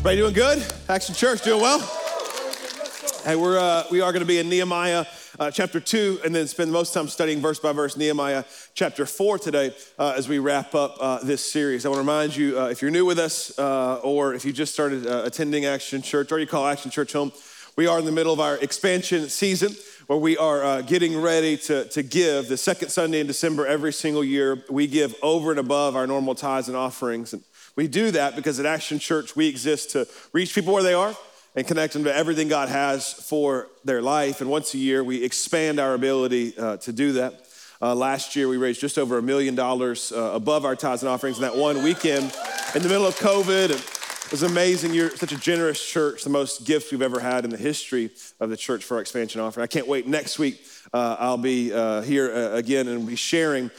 Everybody doing good? Action Church doing well? Hey, we're uh, we are going to be in Nehemiah uh, chapter two, and then spend most time studying verse by verse Nehemiah chapter four today uh, as we wrap up uh, this series. I want to remind you uh, if you're new with us, uh, or if you just started attending Action Church, or you call Action Church home, we are in the middle of our expansion season where we are getting ready to, to give the second Sunday in December every single year. We give over and above our normal tithes and offerings. And we do that because at Action Church, we exist to reach people where they are and connect them to everything God has for their life. And once a year, we expand our ability uh, to do that. Uh, last year, we raised just over a million dollars uh, above our tithes and offerings in that one weekend in the middle of COVID. It was amazing. You're such a generous church, the most gifts we've ever had in the history of the church for our expansion offering. I can't wait. Next week, uh, I'll be uh, here uh, again and be sharing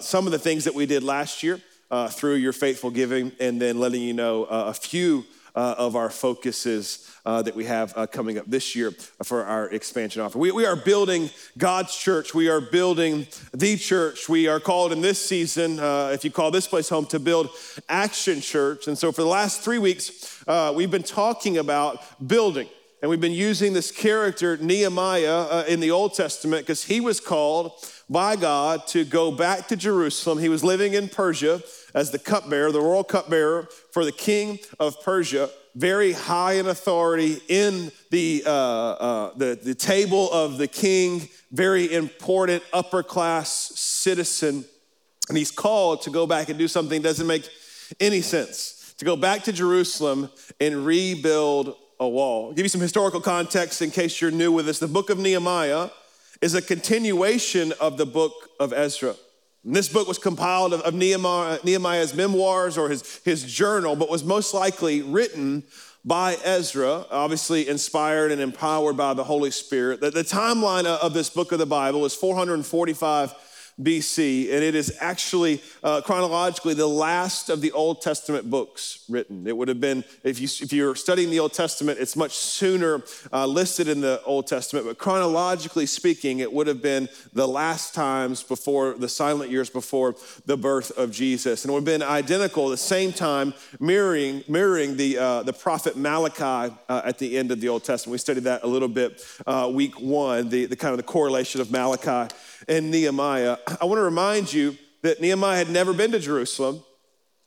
some of the things that we did last year uh, through your faithful giving, and then letting you know uh, a few uh, of our focuses uh, that we have uh, coming up this year for our expansion offer. We, we are building God's church. We are building the church. We are called in this season, uh, if you call this place home, to build Action Church. And so for the last three weeks, we've been talking about building. And we've been using this character, Nehemiah, in the Old Testament, because he was called by God to go back to Jerusalem. He was living in Persia as the cupbearer, the royal cupbearer for the king of Persia, very high in authority in the, uh, uh, the, the table of the king, very important upper class citizen. And he's called to go back and do something that doesn't make any sense to go back to Jerusalem and rebuild a wall. I'll give you some historical context in case you're new with this. The book of Nehemiah is a continuation of the book of Ezra. And this book was compiled of, of Nehemiah, Nehemiah's memoirs or his, his journal, but was most likely written by Ezra, obviously inspired and empowered by the Holy Spirit. The, the timeline of this book of the Bible is 445 BC, and it is actually uh, chronologically the last of the Old Testament books written. It would have been, if, you, if you're studying the Old Testament, it's much sooner uh, listed in the Old Testament, but chronologically speaking, it would have been the last times before the silent years before the birth of Jesus. And it would have been identical, at the same time, mirroring, mirroring the, uh, the prophet Malachi uh, at the end of the Old Testament. We studied that a little bit uh, week one, the, the kind of the correlation of Malachi and Nehemiah. I want to remind you that Nehemiah had never been to Jerusalem.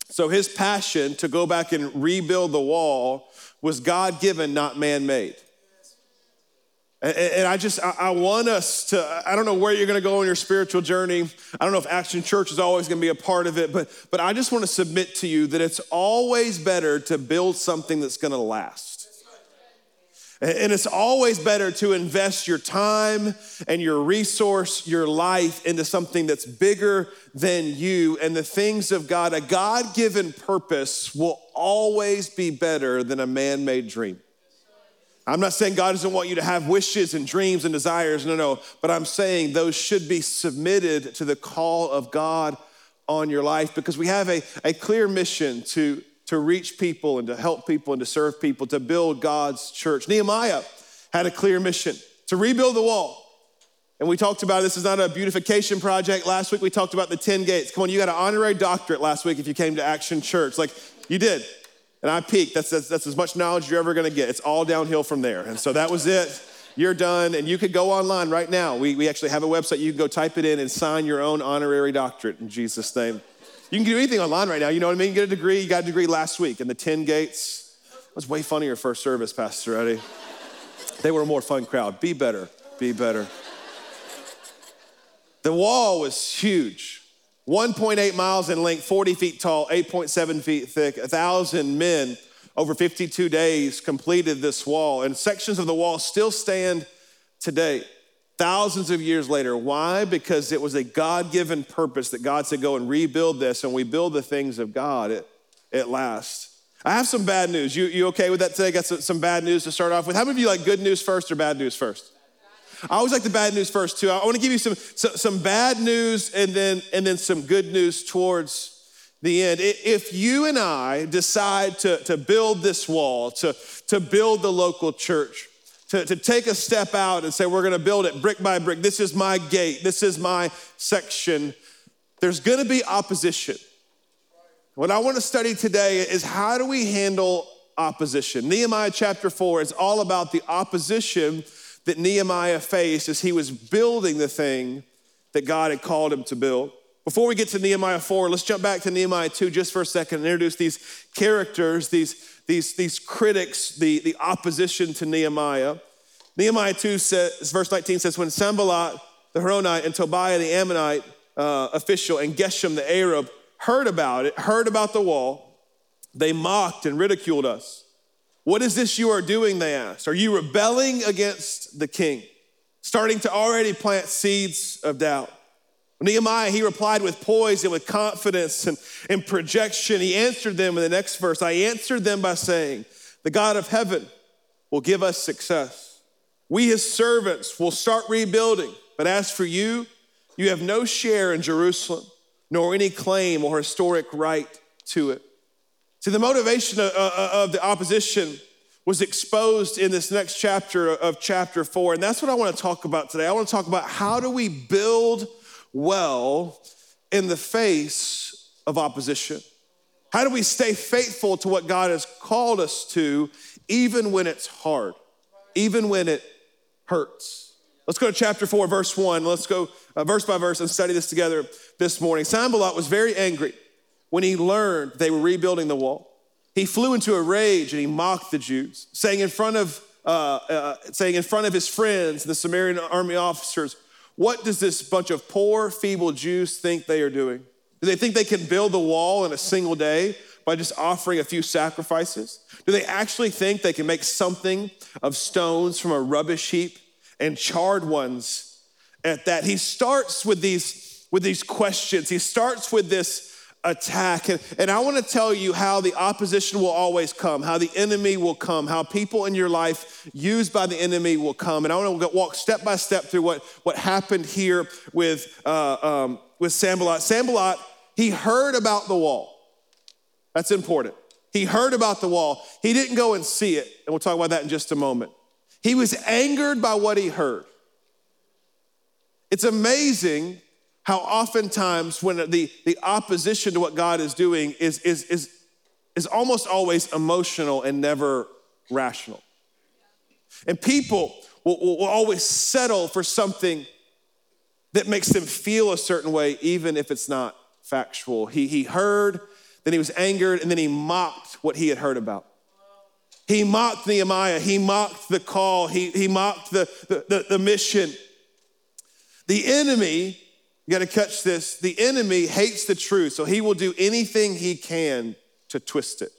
So his passion to go back and rebuild the wall was God given, not man made. And I just, I want us to, I don't know where you're gonna go on your spiritual journey. I don't know if Action Church is always gonna be a part of it, but, but I just wanna submit to you that it's always better to build something that's gonna last. And it's always better to invest your time and your resource, your life into something that's bigger than you. And the things of God, a God given purpose will always be better than a man made dream. I'm not saying God doesn't want you to have wishes and dreams and desires, no, no, but I'm saying those should be submitted to the call of God on your life because we have a, a clear mission to to reach people and to help people and to serve people, to build God's church. Nehemiah had a clear mission to rebuild the wall. And we talked about this is not a beautification project. Last week we talked about the 10 gates. Come on, you got an honorary doctorate last week if you came to Action Church. Like you did. And I peaked. That's, that's, that's as much knowledge you're ever gonna get. It's all downhill from there. And so that was it. You're done. And you could go online right now. We, we actually have a website. You can go type it in and sign your own honorary doctorate in Jesus' name. You can do anything online right now. You know what I mean? You get a degree. You got a degree last week in the 10 gates. It was way funnier first service, Pastor Eddie. They were a more fun crowd. Be better. Be better. The wall was huge. 1.8 miles in length, 40 feet tall, 8.7 feet thick. A thousand men over 52 days completed this wall, and sections of the wall still stand today thousands of years later. Why? Because it was a God given purpose that God said, go and rebuild this, and we build the things of God, it, it lasts. I have some bad news. You, you okay with that today? Got some bad news to start off with. How many of you like good news first or bad news first? I always like the bad news first too. I want to give you some, some, some bad news and then, and then some good news towards the end. If you and I decide to, to build this wall, to, to build the local church, to, to take a step out and say, we're gonna build it brick by brick. This is my gate, this is my section. There's gonna be opposition. What I wanna study today is how do we handle opposition. Nehemiah chapter 4 is all about the opposition that Nehemiah faced as he was building the thing that God had called him to build. Before we get to Nehemiah 4, let's jump back to Nehemiah 2 just for a second and introduce these characters, these, these, these critics, the, the opposition to Nehemiah. Nehemiah 2 says, verse 19 says, When Sanballat the Horonite and Tobiah the Ammonite uh, official and Geshem the Arab heard about it, heard about the wall, they mocked and ridiculed us. What is this you are doing? They asked. Are you rebelling against the king? Starting to already plant seeds of doubt. Nehemiah, he replied with poise and with confidence and, and projection. He answered them in the next verse I answered them by saying, The God of heaven will give us success. We, his servants, will start rebuilding. But as for you, you have no share in Jerusalem, nor any claim or historic right to it. See, the motivation of, of the opposition was exposed in this next chapter of chapter four. And that's what I want to talk about today. I want to talk about how do we build well in the face of opposition? How do we stay faithful to what God has called us to, even when it's hard, even when it hurts? Let's go to chapter 4, verse 1. Let's go uh, verse by verse and study this together this morning. Sanballat was very angry when he learned they were rebuilding the wall. He flew into a rage and he mocked the Jews, saying in front of, uh, uh, saying in front of his friends, the Samaritan army officers, What does this bunch of poor, feeble Jews think they are doing? Do they think they can build the wall in a single day by just offering a few sacrifices? Do they actually think they can make something of stones from a rubbish heap and charred ones at that? He starts with these, with these questions. He starts with this attack. And, and I want to tell you how the opposition will always come, how the enemy will come, how people in your life used by the enemy will come. And I want to walk step by step through what, what happened here with, uh, um, with Sanballat. Sanballat, he heard about the wall. That's important. He heard about the wall. He didn't go and see it. And we'll talk about that in just a moment. He was angered by what he heard. It's amazing how oftentimes when the, the opposition to what God is doing is, is, is, is almost always emotional and never rational. And people will, will, will always settle for something that makes them feel a certain way, even if it's not factual. He, he heard, then he was angered, and then he mocked what he had heard about. He mocked Nehemiah, he mocked the call, he, he mocked the, the, the, the mission. The enemy you got to catch this. The enemy hates the truth, so he will do anything he can to twist it.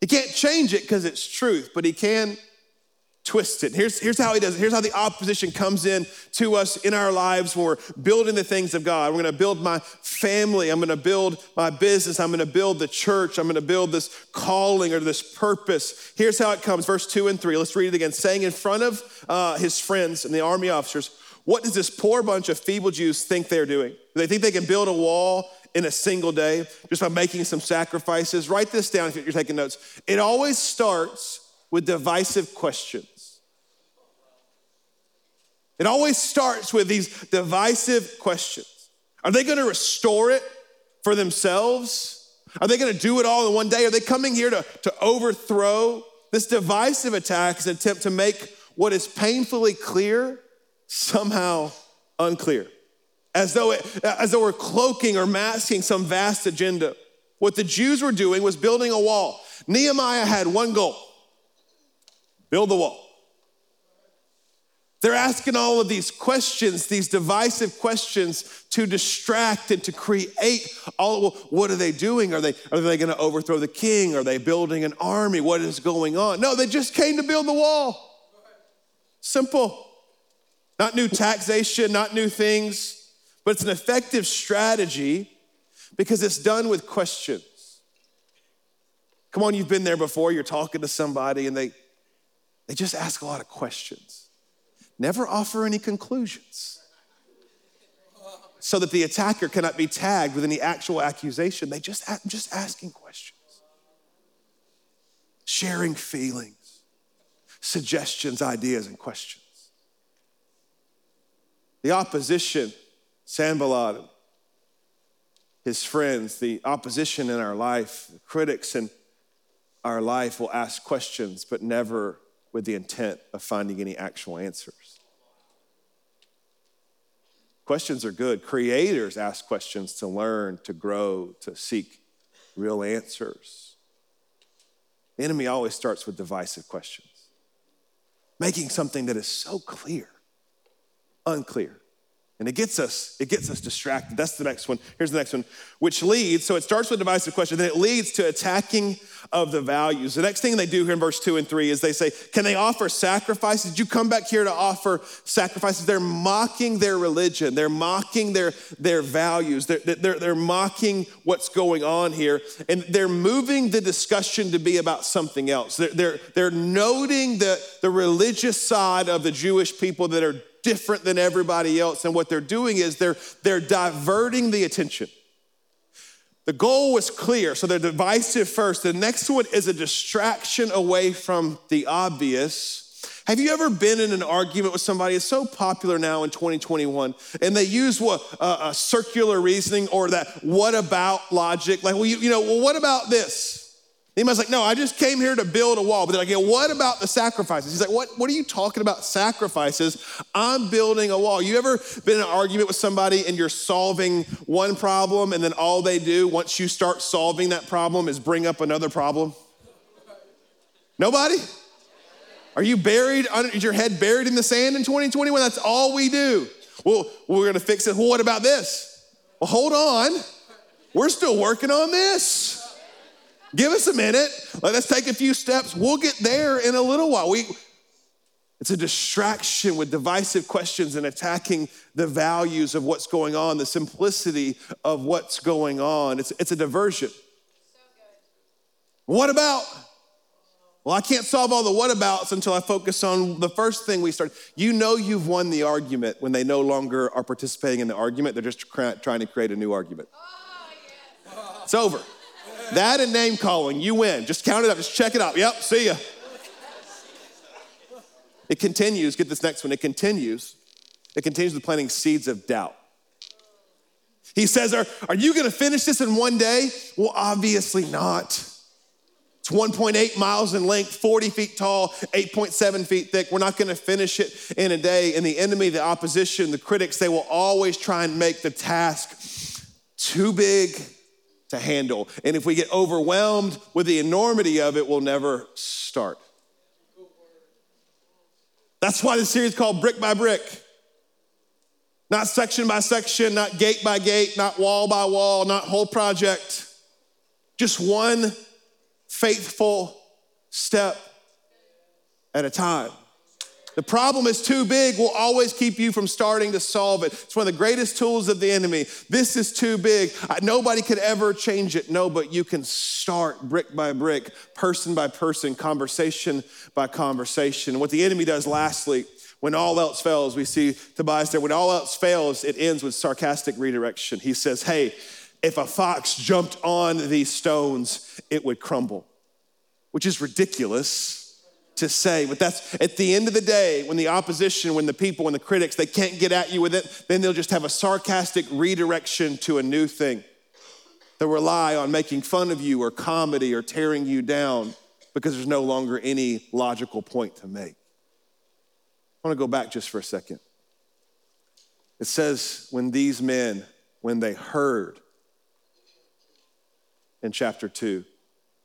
He can't change it because it's truth, but he can twist it. Here's, here's how he does it. Here's how the opposition comes in to us in our lives when we're building the things of God. We're going to build my family. I'm going to build my business. I'm going to build the church. I'm going to build this calling or this purpose. Here's how it comes. Verse two and three. Let's read it again. Saying in front of uh, his friends and the army officers, what does this poor bunch of feeble Jews think they're doing? They think they can build a wall in a single day just by making some sacrifices? Write this down if you're taking notes. It always starts with divisive questions. It always starts with these divisive questions. Are they going to restore it for themselves? Are they going to do it all in one day? Are they coming here to, to overthrow? This divisive attack is an attempt to make what is painfully clear somehow unclear, as though, it, as though we're cloaking or masking some vast agenda. What the Jews were doing was building a wall. Nehemiah had one goal build the wall. They're asking all of these questions, these divisive questions to distract and to create all well, what are they doing? Are they are they going to overthrow the king? Are they building an army? What is going on? No, they just came to build the wall. Simple. Not new taxation, not new things, but it's an effective strategy because it's done with questions. Come on, you've been there before, you're talking to somebody and they, they just ask a lot of questions. Never offer any conclusions so that the attacker cannot be tagged with any actual accusation. They just, just asking questions, sharing feelings, suggestions, ideas, and questions. The opposition, Sanballat, his friends, the opposition in our life, the critics, in our life will ask questions, but never with the intent of finding any actual answers. Questions are good. Creators ask questions to learn, to grow, to seek real answers. The enemy always starts with divisive questions, making something that is so clear unclear. And it gets us, it gets us distracted. That's the next one. Here's the next one, which leads, so it starts with a divisive question, then it leads to attacking of the values. The next thing they do here in verse two and three is they say, Can they offer sacrifices? Did you come back here to offer sacrifices? They're mocking their religion, they're mocking their, their values, they're, they're, they're mocking what's going on here, and they're moving the discussion to be about something else. They're, they're, they're noting the, the religious side of the Jewish people that are different than everybody else. And what they're doing is they're, they're diverting the attention. The goal was clear, so they're divisive first. The next one is a distraction away from the obvious. Have you ever been in an argument with somebody? It's so popular now in 2021, and they use what uh, a circular reasoning or that what about logic. Like, well, you, you know, well, what about this? Nehemiah's like, no, I just came here to build a wall. But they're like, yeah, what about the sacrifices? He's like, what, what are you talking about sacrifices? I'm building a wall. You ever been in an argument with somebody and you're solving one problem and then all they do once you start solving that problem is bring up another problem? Nobody? Are you buried, under, is your head buried in the sand in 2021? That's all we do. Well, we're gonna fix it. Well, what about this? Well, hold on. We're still working on this. Give us a minute. Let us take a few steps. We'll get there in a little while. We, it's a distraction with divisive questions and attacking the values of what's going on, the simplicity of what's going on. It's, it's a diversion. So what about? Well, I can't solve all the whatabouts until I focus on the first thing we start. You know you've won the argument when they no longer are participating in the argument. They're just trying to create a new argument. Oh, yes. It's over. That and name calling, you win. Just count it up, just check it out. Yep, see ya. It continues, get this next one. It continues. It continues with planting seeds of doubt. He says, Are, are you gonna finish this in one day? Well, obviously not. It's 1.8 miles in length, 40 feet tall, 8.7 feet thick. We're not gonna finish it in a day. And the enemy, the opposition, the critics, they will always try and make the task too big, to handle. And if we get overwhelmed with the enormity of it, we'll never start. That's why the series called Brick by Brick. Not section by section, not gate by gate, not wall by wall, not whole project. Just one faithful step at a time. The problem is too big will always keep you from starting to solve it. It's one of the greatest tools of the enemy. This is too big. Nobody could ever change it. No, but you can start brick by brick, person by person, conversation by conversation. What the enemy does lastly, when all else fails, we see Tobias there, when all else fails, it ends with sarcastic redirection. He says, Hey, if a fox jumped on these stones, it would crumble, which is ridiculous to say. But that's at the end of the day, when the opposition, when the people, when the critics, they can't get at you with it, then they'll just have a sarcastic redirection to a new thing. They'll rely on making fun of you or comedy or tearing you down because there's no longer any logical point to make. I want to go back just for a second. It says, when these men, when they heard in chapter 2,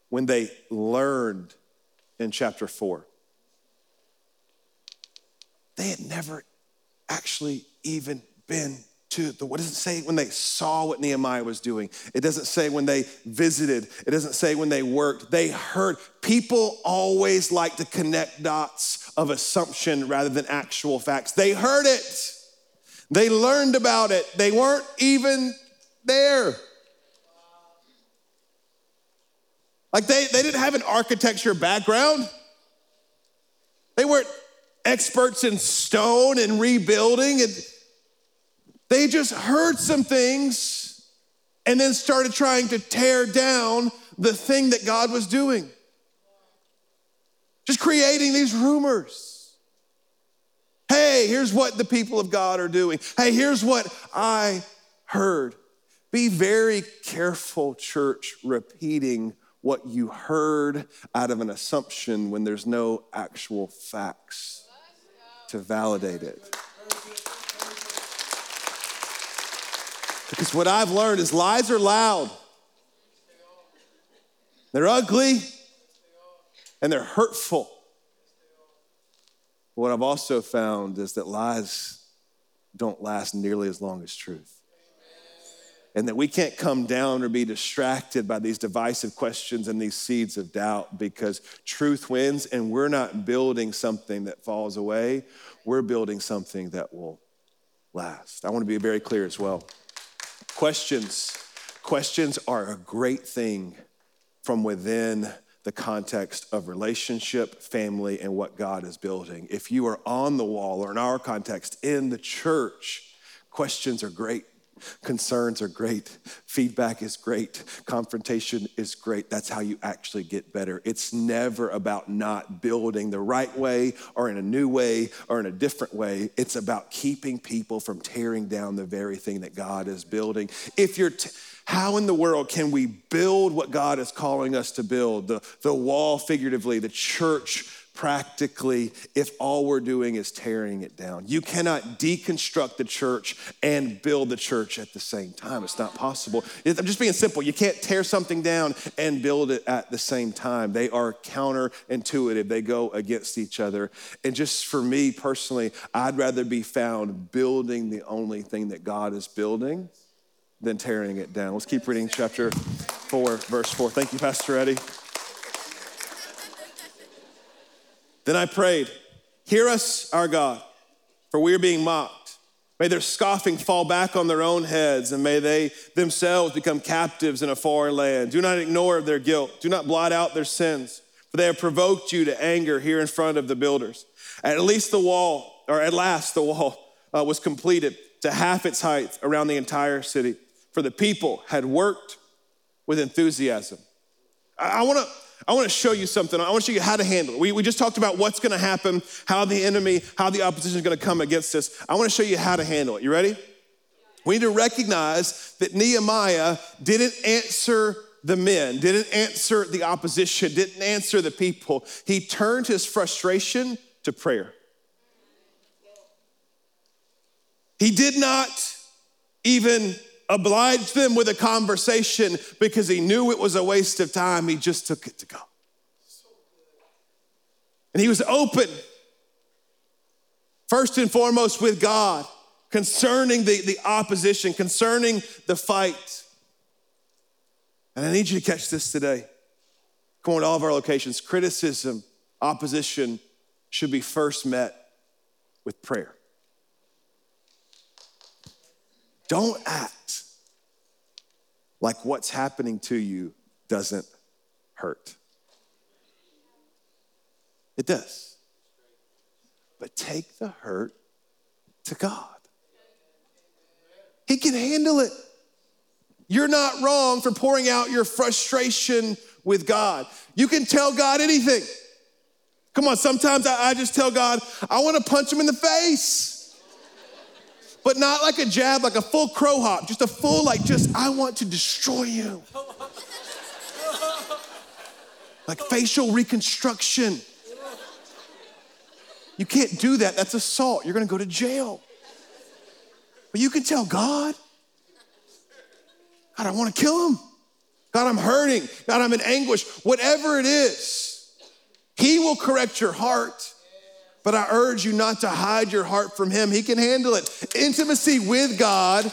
when they learned in chapter 4. They had never actually even been to the, what does it say when they saw what Nehemiah was doing? It doesn't say when they visited, it doesn't say when they worked. They heard. People always like to connect dots of assumption rather than actual facts. They heard it, they learned about it, they weren't even there. Like they, they didn't have an architecture background. They weren't experts in stone and rebuilding. And they just heard some things and then started trying to tear down the thing that God was doing. Just creating these rumors. Hey, here's what the people of God are doing. Hey, here's what I heard. Be very careful, church, repeating what you heard out of an assumption when there's no actual facts to validate it. Because what I've learned is lies are loud, they're ugly, and they're hurtful. What I've also found is that lies don't last nearly as long as truth. And that we can't come down or be distracted by these divisive questions and these seeds of doubt because truth wins and we're not building something that falls away. We're building something that will last. I want to be very clear as well. Questions. Questions are a great thing from within the context of relationship, family, and what God is building. If you are on the wall, or in our context, in the church, questions are great. Concerns are great. Feedback is great. Confrontation is great. That's how you actually get better. It's never about not building the right way or in a new way or in a different way. It's about keeping people from tearing down the very thing that God is building. If you're, t- how in the world can we build what God is calling us to build? The, the wall, figuratively, the church, practically, if all we're doing is tearing it down. You cannot deconstruct the church and build the church at the same time. It's not possible. I'm just being simple. You can't tear something down and build it at the same time. They are counterintuitive, they go against each other. And just for me personally, I'd rather be found building the only thing that God is building than tearing it down. Let's keep reading chapter 4, verse 4. Thank you, Pastor Eddie. Then I prayed, Hear us, our God, for we are being mocked. May their scoffing fall back on their own heads, and may they themselves become captives in a foreign land. Do not ignore their guilt, do not blot out their sins, for they have provoked you to anger here in front of the builders. At least the wall, or at last the wall, uh, was completed to half its height around the entire city for the people had worked with enthusiasm. I, wanna, I wanna show you something. I wanna show you how to handle it. We, we just talked about what's gonna happen, how the enemy, how the opposition is gonna come against us. I wanna show you how to handle it. You ready? We need to recognize that Nehemiah didn't answer the men, didn't answer the opposition, didn't answer the people. He turned his frustration to prayer. He did not even obliged them with a conversation because he knew it was a waste of time. He just took it to God. And he was open, first and foremost, with God concerning the, the opposition, concerning the fight. And I need you to catch this today. Come on all of our locations. Criticism, opposition should be first met with prayer. Don't act like what's happening to you doesn't hurt. It does. But take the hurt to God. He can handle it. You're not wrong for pouring out your frustration with God. You can tell God anything. Come on, sometimes I, just tell God, I want to punch him in the face but not like a jab, like a full crow hop, just a full, like, just, I want to destroy you. Like facial reconstruction. You can't do that. That's assault. You're going to go to jail. But you can tell God, God, I want to kill him. God, I'm hurting. God, I'm in anguish. Whatever it is, He will correct your heart. But I urge you not to hide your heart from Him. He can handle it. Intimacy with God,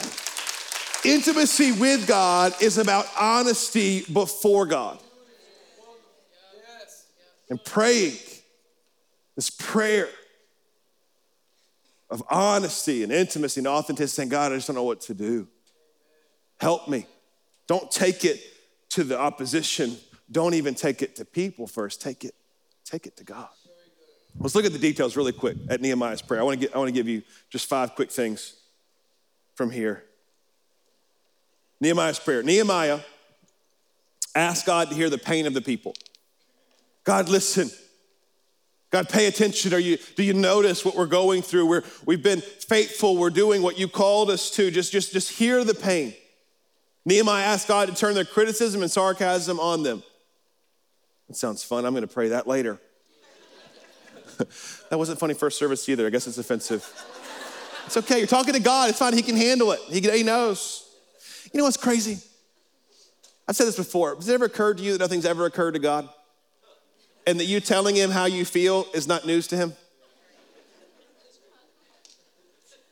intimacy with God is about honesty before God. And praying, this prayer of honesty and intimacy and authenticity, saying, God, I just don't know what to do. Help me. Don't take it to the opposition. Don't even take it to people first. Take it, take it to God. Let's look at the details really quick at Nehemiah's prayer. I want to, get, I want to give you just five quick things from here. Nehemiah's prayer. Nehemiah asked God to hear the pain of the people. God, listen. God, pay attention. Are you, do you notice what we're going through? We're, we've been faithful. We're doing what you called us to. Just, just, just hear the pain. Nehemiah asked God to turn their criticism and sarcasm on them. It sounds fun. I'm going to pray that later. That wasn't funny first service either. I guess it's offensive. It's okay. You're talking to God. It's fine. He can handle it. He, he knows. You know what's crazy? I've said this before. Has it ever occurred to you that nothing's ever occurred to God? And that you telling him how you feel is not news to him?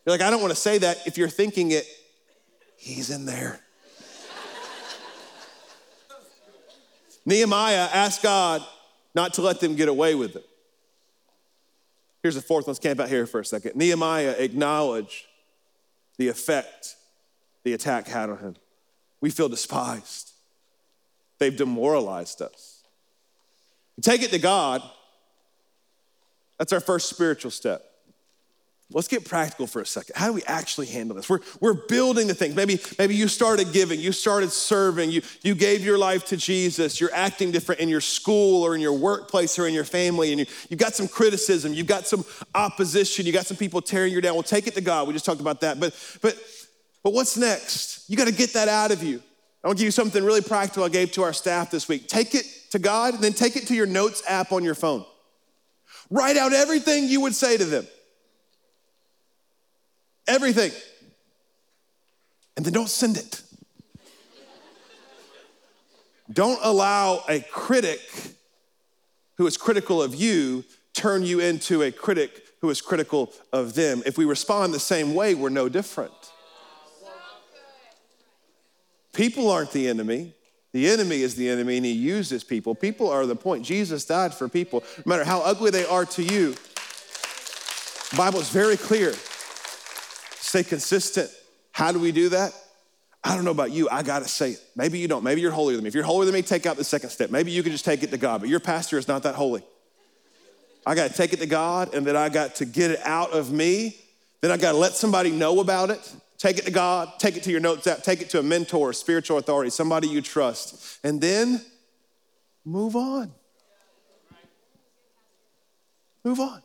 You're like, I don't want to say that. If you're thinking it, he's in there. Nehemiah asked God not to let them get away with it. Here's the fourth. one. Let's camp out here for a second. Nehemiah acknowledged the effect the attack had on him. We feel despised. They've demoralized us. take it to God. That's our first spiritual step. Let's get practical for a second. How do we actually handle this? We're, we're building the things. Maybe, maybe you started giving, you started serving, you, you gave your life to Jesus, you're acting different in your school or in your workplace or in your family, and you, you've got some criticism, you've got some opposition, you got some people tearing you down. Well, take it to God. We just talked about that. But but but what's next? You got to get that out of you. I want to give you something really practical I gave to our staff this week. Take it to God, and then take it to your notes app on your phone. Write out everything you would say to them. Everything. And then don't send it. Don't allow a critic who is critical of you turn you into a critic who is critical of them. If we respond the same way, we're no different. People aren't the enemy. The enemy is the enemy, and he uses people. People are the point. Jesus died for people. No matter how ugly they are to you, the Bible is very clear. Stay consistent. How do we do that? I don't know about you. I got to say it. Maybe you don't. Maybe you're holier than me. If you're holier than me, take out the second step. Maybe you can just take it to God, but your pastor is not that holy. I got to take it to God, and then I got to get it out of me. Then I got to let somebody know about it. Take it to God, take it to your notes app, take it to a mentor, spiritual authority, somebody you trust, and then move on. Move on.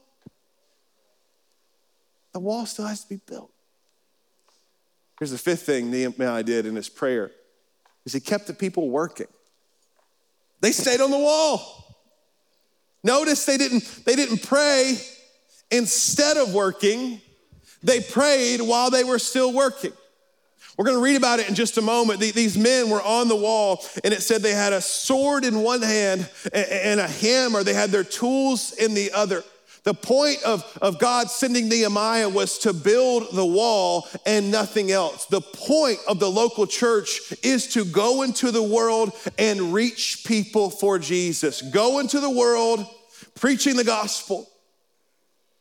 The wall still has to be built. Here's the fifth thing Nehemiah did in his prayer is he kept the people working. They stayed on the wall. Notice they didn't, they didn't pray instead of working, they prayed while they were still working. We're going to read about it in just a moment. These men were on the wall, and it said they had a sword in one hand and a hammer. They had their tools in the other. The point of, of God sending Nehemiah was to build the wall and nothing else. The point of the local church is to go into the world and reach people for Jesus. Go into the world preaching the gospel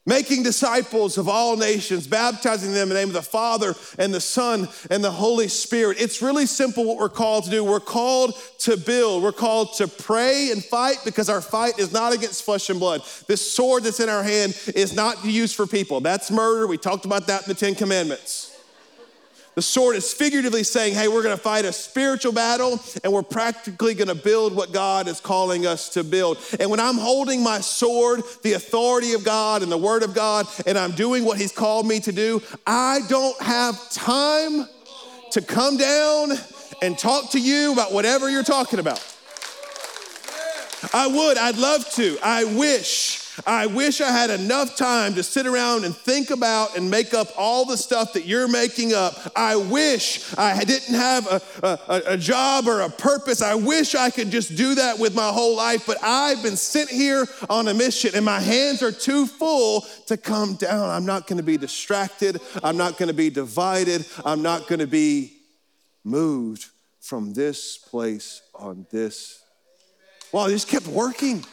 making disciples of all nations, baptizing them in the name of the Father and the Son and the Holy Spirit. It's really simple what we're called to do. We're called to build, we're called to pray and fight because our fight is not against flesh and blood. This sword that's in our hand is not used for people. That's murder. We talked about that in the Ten Commandments. The sword is figuratively saying, hey, we're gonna fight a spiritual battle and we're practically gonna build what God is calling us to build. And when I'm holding my sword, the authority of God and the word of God, and I'm doing what He's called me to do, I don't have time to come down and talk to you about whatever you're talking about. I would, I'd love to. I wish I wish I had enough time to sit around and think about and make up all the stuff that you're making up. I wish I didn't have a, a, a, job or a purpose. I wish I could just do that with my whole life, but I've been sent here on a mission and my hands are too full to come down. I'm not gonna be distracted. I'm not gonna be divided. I'm not gonna be moved from this place on this. Well, I just kept working.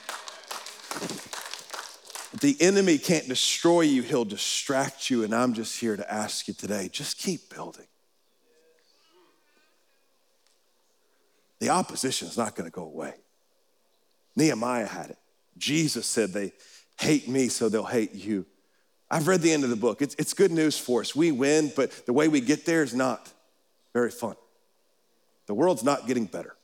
The enemy can't destroy you, he'll distract you. And I'm just here to ask you today just keep building. The opposition is not going to go away. Nehemiah had it. Jesus said, They hate me, so they'll hate you. I've read the end of the book. It's, it's good news for us. We win, but the way we get there is not very fun. The world's not getting better.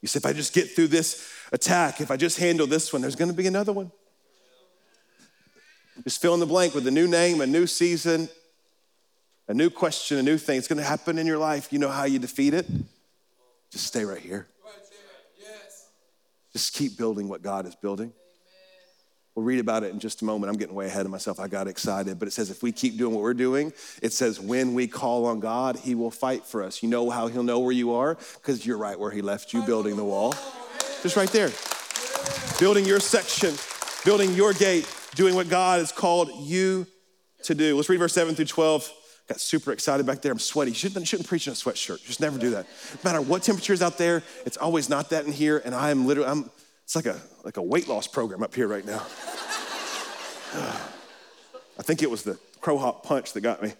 You say, if I just get through this attack, if I just handle this one, there's gonna be another one. Just fill in the blank with a new name, a new season, a new question, a new thing. It's gonna happen in your life. You know how you defeat it? Just stay right here. Just keep building what God is building. We'll read about it in just a moment. I'm getting way ahead of myself. I got excited. But it says if we keep doing what we're doing, it says when we call on God, He will fight for us. You know how He'll know where you are? Because you're right where He left you, building the wall. Just right there. Building your section, building your gate, doing what God has called you to do. Let's read verse 7 through 12. Got super excited back there. I'm sweaty. You shouldn't, shouldn't preach in a sweatshirt. Just never do that. No matter what temperature is out there, it's always not that in here. And I am literally, I'm, it's like a, like a weight loss program up here right now. I think it was the crow hop punch that got me.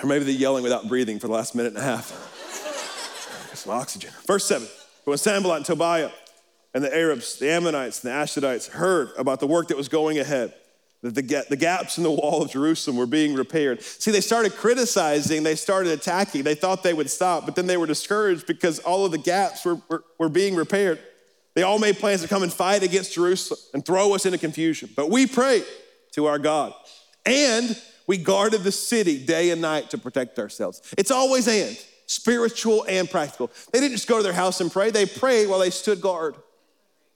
Or maybe the yelling without breathing for the last minute and a half. Some oxygen. Verse 7. But when Sanballat and Tobiah and the Arabs, the Ammonites, and the Ashdodites heard about the work that was going ahead, that the, the gaps in the wall of Jerusalem were being repaired. See, they started criticizing, they started attacking. They thought they would stop, but then they were discouraged because all of the gaps were, were, were being repaired. They all made plans to come and fight against Jerusalem and throw us into confusion. But we prayed to our God and we guarded the city day and night to protect ourselves. It's always and spiritual and practical. They didn't just go to their house and pray, they prayed while they stood guard,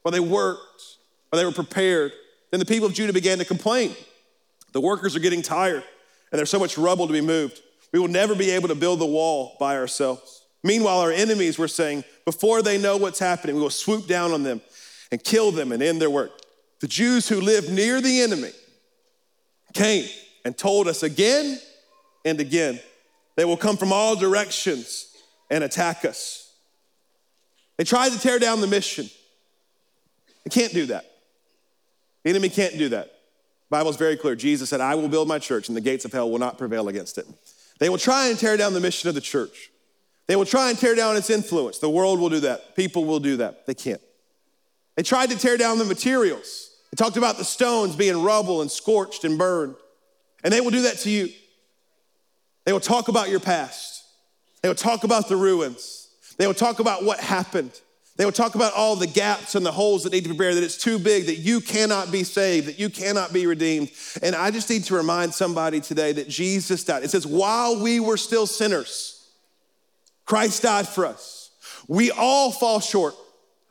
while they worked, while they were prepared. Then the people of Judah began to complain. The workers are getting tired, and there's so much rubble to be moved. We will never be able to build the wall by ourselves. Meanwhile, our enemies were saying, before they know what's happening, we will swoop down on them and kill them and end their work. The Jews who lived near the enemy came and told us again and again they will come from all directions and attack us. They tried to tear down the mission. They can't do that. The enemy can't do that. The Bible is very clear. Jesus said, I will build my church, and the gates of hell will not prevail against it. They will try and tear down the mission of the church. They will try and tear down its influence. The world will do that. People will do that. They can't. They tried to tear down the materials. They talked about the stones being rubble and scorched and burned. And they will do that to you. They will talk about your past. They will talk about the ruins. They will talk about what happened. They will talk about all the gaps and the holes that need to be buried, that it's too big, that you cannot be saved, that you cannot be redeemed. And I just need to remind somebody today that Jesus died. It says, while we were still sinners, Christ died for us. We all fall short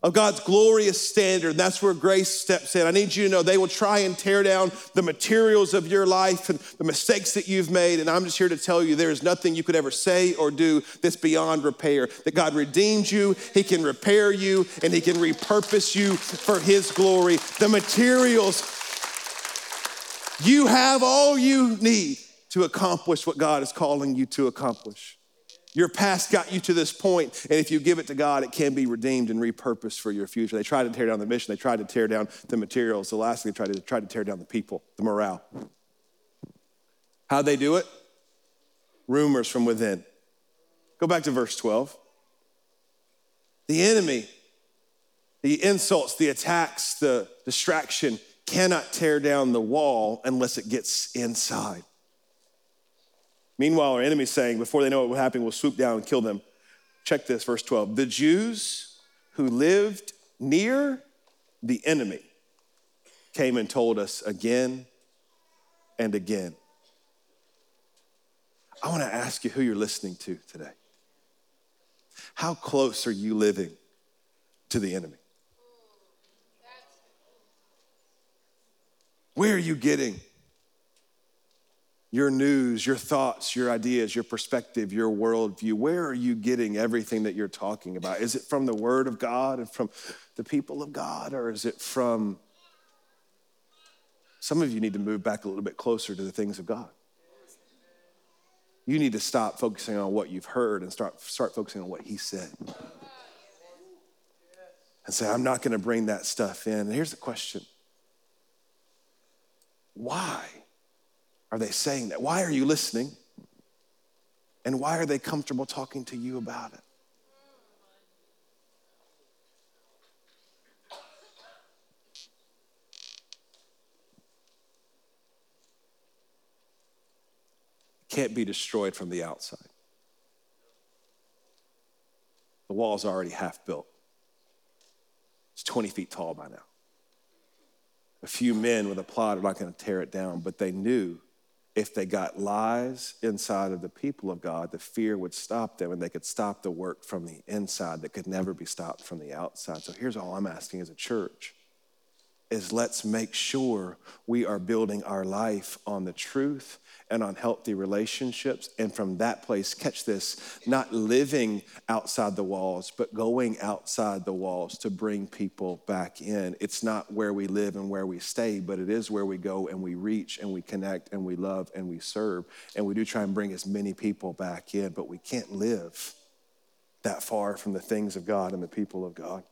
of God's glorious standard. That's where grace steps in. I need you to know they will try and tear down the materials of your life and the mistakes that you've made. And I'm just here to tell you there is nothing you could ever say or do that's beyond repair. That God redeemed you, He can repair you, and He can repurpose you for His glory. The materials, you have all you need to accomplish what God is calling you to accomplish. Your past got you to this point, and if you give it to God, it can be redeemed and repurposed for your future. They tried to tear down the mission, they tried to tear down the materials. The last thing they tried to try to tear down the people, the morale. How'd they do it? Rumors from within. Go back to verse 12. The enemy, the insults, the attacks, the distraction cannot tear down the wall unless it gets inside. Meanwhile, our enemy's saying, before they know what will happen, we'll swoop down and kill them. Check this, verse 12. The Jews who lived near the enemy came and told us again and again. I want to ask you who you're listening to today. How close are you living to the enemy? Where are you getting your news, your thoughts, your ideas, your perspective, your worldview? Where are you getting everything that you're talking about? Is it from the Word of God and from the people of God, or is it from some of you need to move back a little bit closer to the things of God? You need to stop focusing on what you've heard and start, start focusing on what He said. And say, I'm not going to bring that stuff in. And here's the question why? Are they saying that? Why are you listening? And why are they comfortable talking to you about it? Can't be destroyed from the outside. The wall's already half built. It's 20 feet tall by now. A few men with a plot are not going to tear it down, but they knew if they got lies inside of the people of God, the fear would stop them and they could stop the work from the inside that could never be stopped from the outside. So here's all I'm asking as a church is let's make sure we are building our life on the truth and on healthy relationships. And from that place, catch this, not living outside the walls, but going outside the walls to bring people back in. It's not where we live and where we stay, but it is where we go and we reach and we connect and we love and we serve. And we do try and bring as many people back in, but we can't live that far from the things of God and the people of God.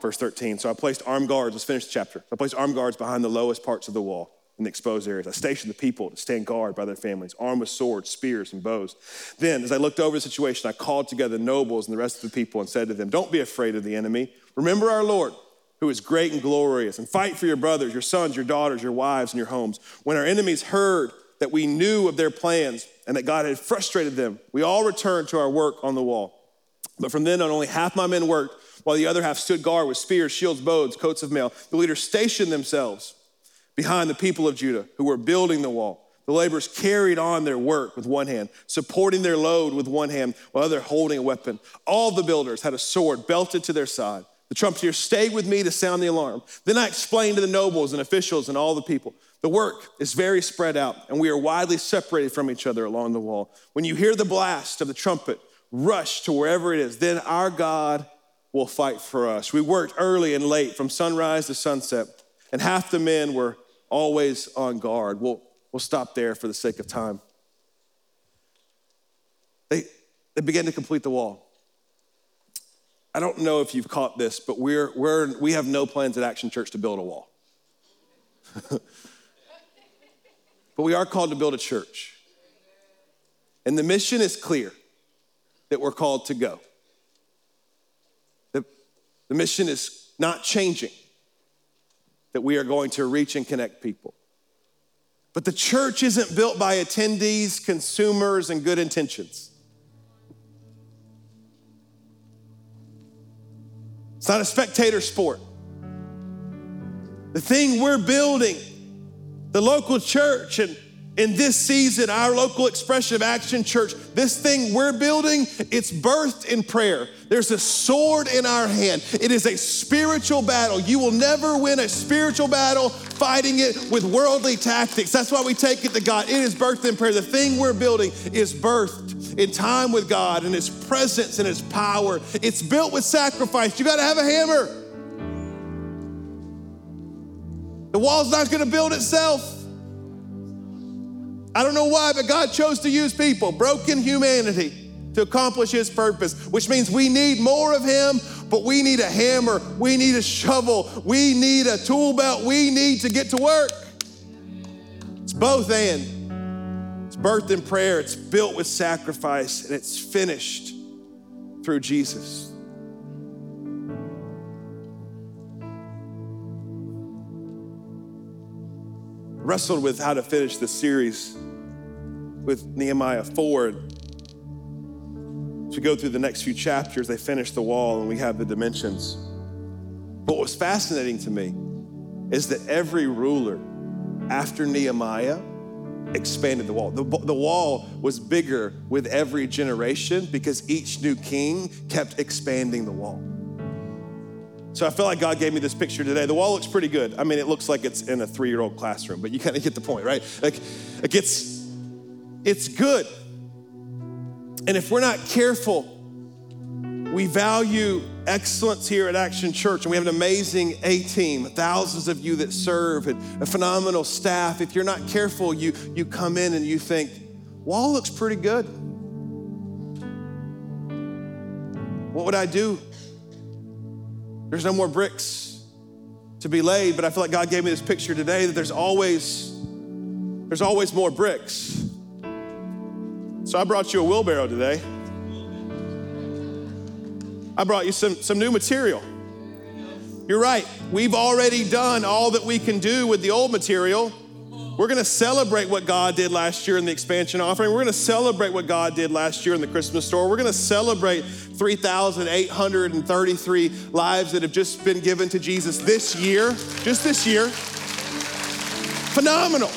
Verse 13. So I placed armed guards, let's finish the chapter. I placed armed guards behind the lowest parts of the wall in the exposed areas. I stationed the people to stand guard by their families, armed with swords, spears, and bows. Then, as I looked over the situation, I called together the nobles and the rest of the people and said to them, Don't be afraid of the enemy. Remember our Lord, who is great and glorious, and fight for your brothers, your sons, your daughters, your wives, and your homes. When our enemies heard that we knew of their plans and that God had frustrated them, we all returned to our work on the wall. But from then on, only half my men worked, while the other half stood guard with spears, shields, bows, coats of mail. The leaders stationed themselves behind the people of Judah who were building the wall. The laborers carried on their work with one hand, supporting their load with one hand, while other holding a weapon. All the builders had a sword belted to their side. The trumpeter stayed with me to sound the alarm. Then I explained to the nobles and officials and all the people the work is very spread out, and we are widely separated from each other along the wall. When you hear the blast of the trumpet, rush to wherever it is. Then our God will fight for us. We worked early and late, from sunrise to sunset, and half the men were always on guard. We'll, we'll stop there for the sake of time. They, they began to complete the wall. I don't know if you've caught this, but we're, we're, we have no plans at Action Church to build a wall. but we are called to build a church. And the mission is clear that we're called to go. The, the mission is not changing that we are going to reach and connect people. But the church isn't built by attendees, consumers, and good intentions. It's not a spectator sport. The thing we're building, the local church, and in this season, our local expression of Action Church, this thing we're building, it's birthed in prayer. There's a sword in our hand. It is a spiritual battle. You will never win a spiritual battle fighting it with worldly tactics. That's why we take it to God. It is birthed in prayer. The thing we're building is birthed in time with God and His presence and His power. It's built with sacrifice. You got to have a hammer. The wall's not going to build itself. I don't know why, but God chose to use people, broken humanity, to accomplish His purpose, which means we need more of Him, but we need a hammer, we need a shovel, we need a tool belt, we need to get to work. It's both and. It's birthed in prayer, it's built with sacrifice, and it's finished through Jesus. wrestled with how to finish this series with Nehemiah 4. As we go through the next few chapters, they finish the wall and we have the dimensions. But what was fascinating to me is that every ruler after Nehemiah expanded the wall. The, the wall was bigger with every generation because each new king kept expanding the wall. So I feel like God gave me this picture today. The wall looks pretty good. I mean, it looks like it's in a three-year-old classroom, but you kind of get the point, right? Like, like it's it's good. And if we're not careful, we value excellence here at Action Church, and we have an amazing A team, thousands of you that serve, and a phenomenal staff. If you're not careful, you, you come in and you think, wall looks pretty good. What would I do there's no more bricks to be laid, but I feel like God gave me this picture today that there's always there's always more bricks. So I brought you a wheelbarrow today. I brought you some, some new material. You're right. We've already done all that we can do with the old material. We're going to celebrate what God did last year in the expansion offering. We're going to celebrate what God did last year in the Christmas store. We're going to celebrate 3,833 lives that have just been given to Jesus this year, just this year. Phenomenal.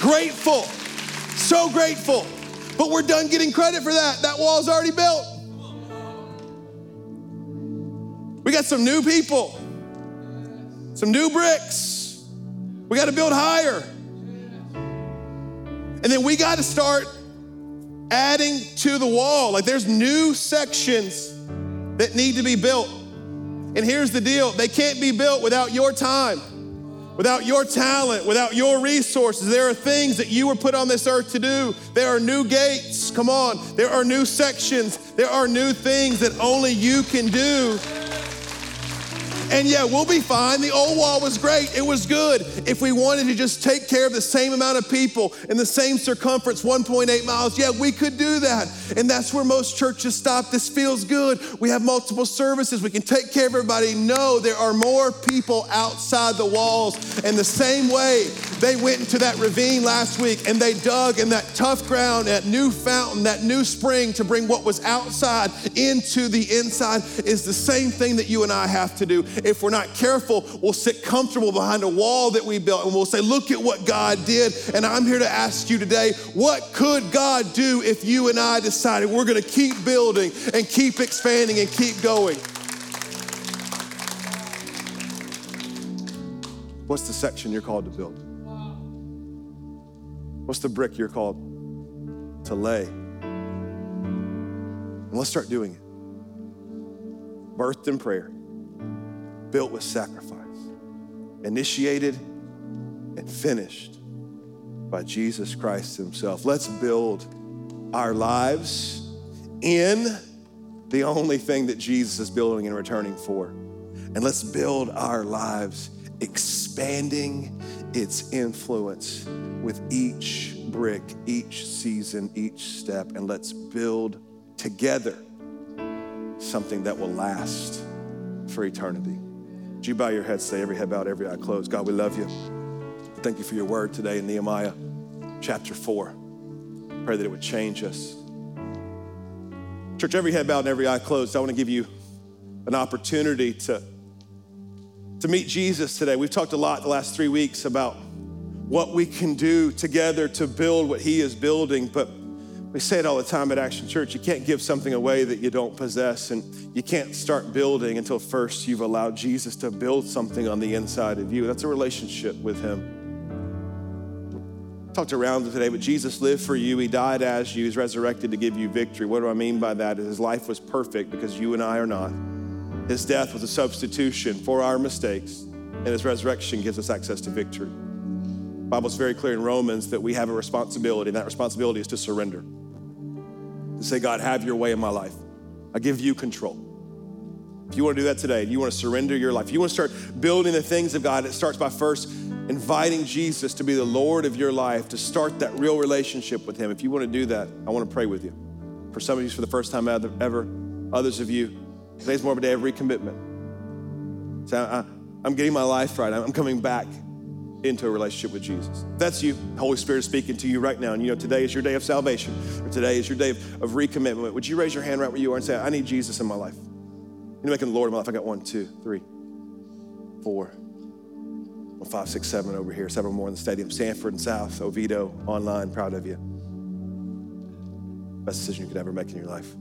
grateful, so grateful. But we're done getting credit for that. That wall's already built. We got some new people, some new bricks. We got to build higher. And then we got to start adding to the wall. Like there's new sections that need to be built. And here's the deal they can't be built without your time, without your talent, without your resources. There are things that you were put on this earth to do. There are new gates, come on. There are new sections. There are new things that only you can do and yeah, we'll be fine. The old wall was great. It was good. If we wanted to just take care of the same amount of people in the same circumference, 1.8 miles, yeah, we could do that. And that's where most churches stop. This feels good. We have multiple services. We can take care of everybody. No, there are more people outside the walls. And the same way they went into that ravine last week and they dug in that tough ground, that new fountain, that new spring to bring what was outside into the inside is the same thing that you and I have to do if we're not careful, we'll sit comfortable behind a wall that we built and we'll say, Look at what God did. And I'm here to ask you today, what could God do if you and I decided we're going to keep building and keep expanding and keep going? What's the section you're called to build? What's the brick you're called to lay? And let's start doing it. Birthed in prayer built with sacrifice, initiated and finished by Jesus Christ Himself. Let's build our lives in the only thing that Jesus is building and returning for. And let's build our lives expanding its influence with each brick, each season, each step. And let's build together something that will last for eternity. Would you bow your head, say every head bowed, every eye closed? God, we love you. Thank you for your word today in Nehemiah chapter 4. Pray that it would change us. Church, every head bowed and every eye closed, I want to give you an opportunity to, to meet Jesus today. We've talked a lot the last three weeks about what we can do together to build what He is building, but we say it all the time at Action Church you can't give something away that you don't possess, and you can't start building until first you've allowed Jesus to build something on the inside of you. That's a relationship with Him. talked around today, but Jesus lived for you. He died as you. He's resurrected to give you victory. What do I mean by that? His life was perfect because you and I are not. His death was a substitution for our mistakes, and his resurrection gives us access to victory. The Bible's very clear in Romans that we have a responsibility, and that responsibility is to surrender say, God, have your way in my life. I give you control. If you want to do that today, you want to surrender your life, you want to start building the things of God, it starts by first inviting Jesus to be the Lord of your life, to start that real relationship with Him. If you want to do that, I want to pray with you. For some of you, for the first time ever, others of you, today's more of a day of recommitment. So I, I'm getting my life right. I'm coming back into a relationship with Jesus. That's you. The Holy Spirit is speaking to you right now. And you know, today is your day of salvation, or today is your day of, of recommitment. Would you raise your hand right where you are and say, I need Jesus in my life? You're making the Lord in my life. I got one, two, three, four, five, six, seven over here, seven more in the stadium. Sanford and South, Oviedo, online, proud of you. Best decision you could ever make in your life.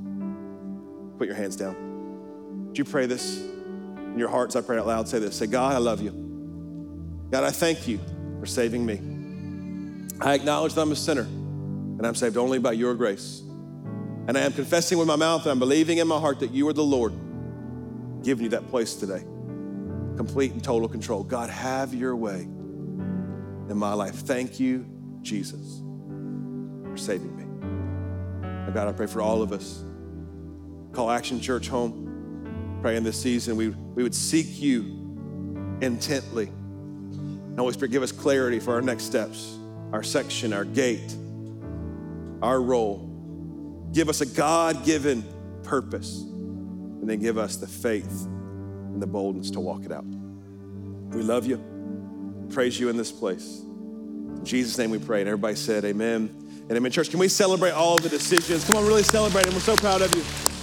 Put your hands down. Do you pray this in your hearts? I pray out loud. Say this. Say, God, I love you. God, I thank you for saving me. I acknowledge that I'm a sinner and I'm saved only by your grace. And I am confessing with my mouth and I'm believing in my heart that you are the Lord, giving you that place today. Complete and total control. God, have your way in my life. Thank you, Jesus, for saving me. Now, God, I pray for all of us. Call Action Church home. Pray in this season we, we would seek you intently and Holy Spirit, give us clarity for our next steps, our section, our gate, our role. Give us a God given purpose, and then give us the faith and the boldness to walk it out. We love you, praise you in this place. In Jesus' name we pray. And everybody said, Amen and Amen. Church, can we celebrate all the decisions? Come on, really celebrate them. We're so proud of you.